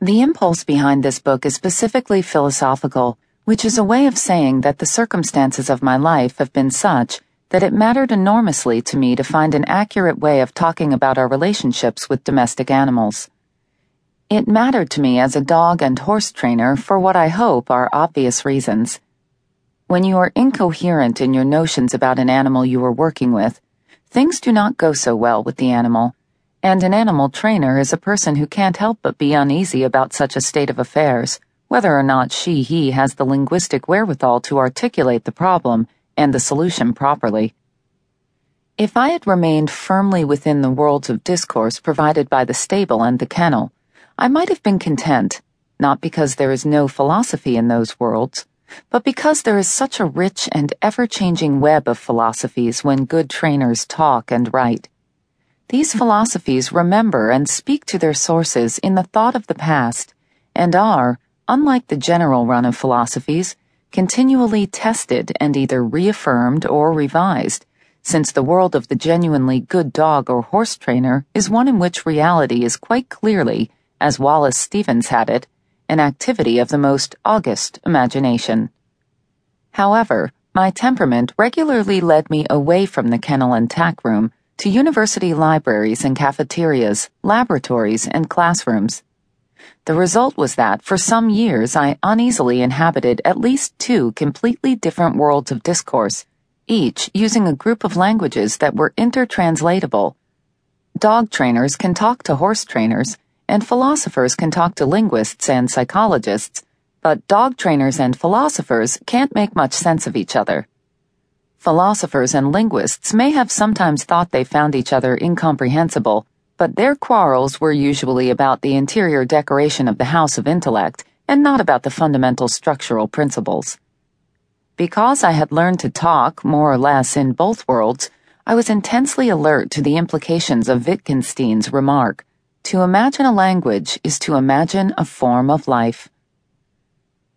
The impulse behind this book is specifically philosophical, which is a way of saying that the circumstances of my life have been such that it mattered enormously to me to find an accurate way of talking about our relationships with domestic animals. It mattered to me as a dog and horse trainer for what I hope are obvious reasons. When you are incoherent in your notions about an animal you are working with, things do not go so well with the animal and an animal trainer is a person who can't help but be uneasy about such a state of affairs, whether or not she he has the linguistic wherewithal to articulate the problem and the solution properly. If I had remained firmly within the worlds of discourse provided by the stable and the kennel, I might have been content, not because there is no philosophy in those worlds, but because there is such a rich and ever changing web of philosophies when good trainers talk and write. These philosophies remember and speak to their sources in the thought of the past and are, unlike the general run of philosophies, continually tested and either reaffirmed or revised, since the world of the genuinely good dog or horse trainer is one in which reality is quite clearly, as Wallace Stevens had it, an activity of the most august imagination. However, my temperament regularly led me away from the kennel and tack room to university libraries and cafeterias, laboratories, and classrooms. The result was that for some years I uneasily inhabited at least two completely different worlds of discourse, each using a group of languages that were intertranslatable. Dog trainers can talk to horse trainers, and philosophers can talk to linguists and psychologists, but dog trainers and philosophers can't make much sense of each other. Philosophers and linguists may have sometimes thought they found each other incomprehensible, but their quarrels were usually about the interior decoration of the house of intellect and not about the fundamental structural principles. Because I had learned to talk, more or less, in both worlds, I was intensely alert to the implications of Wittgenstein's remark To imagine a language is to imagine a form of life.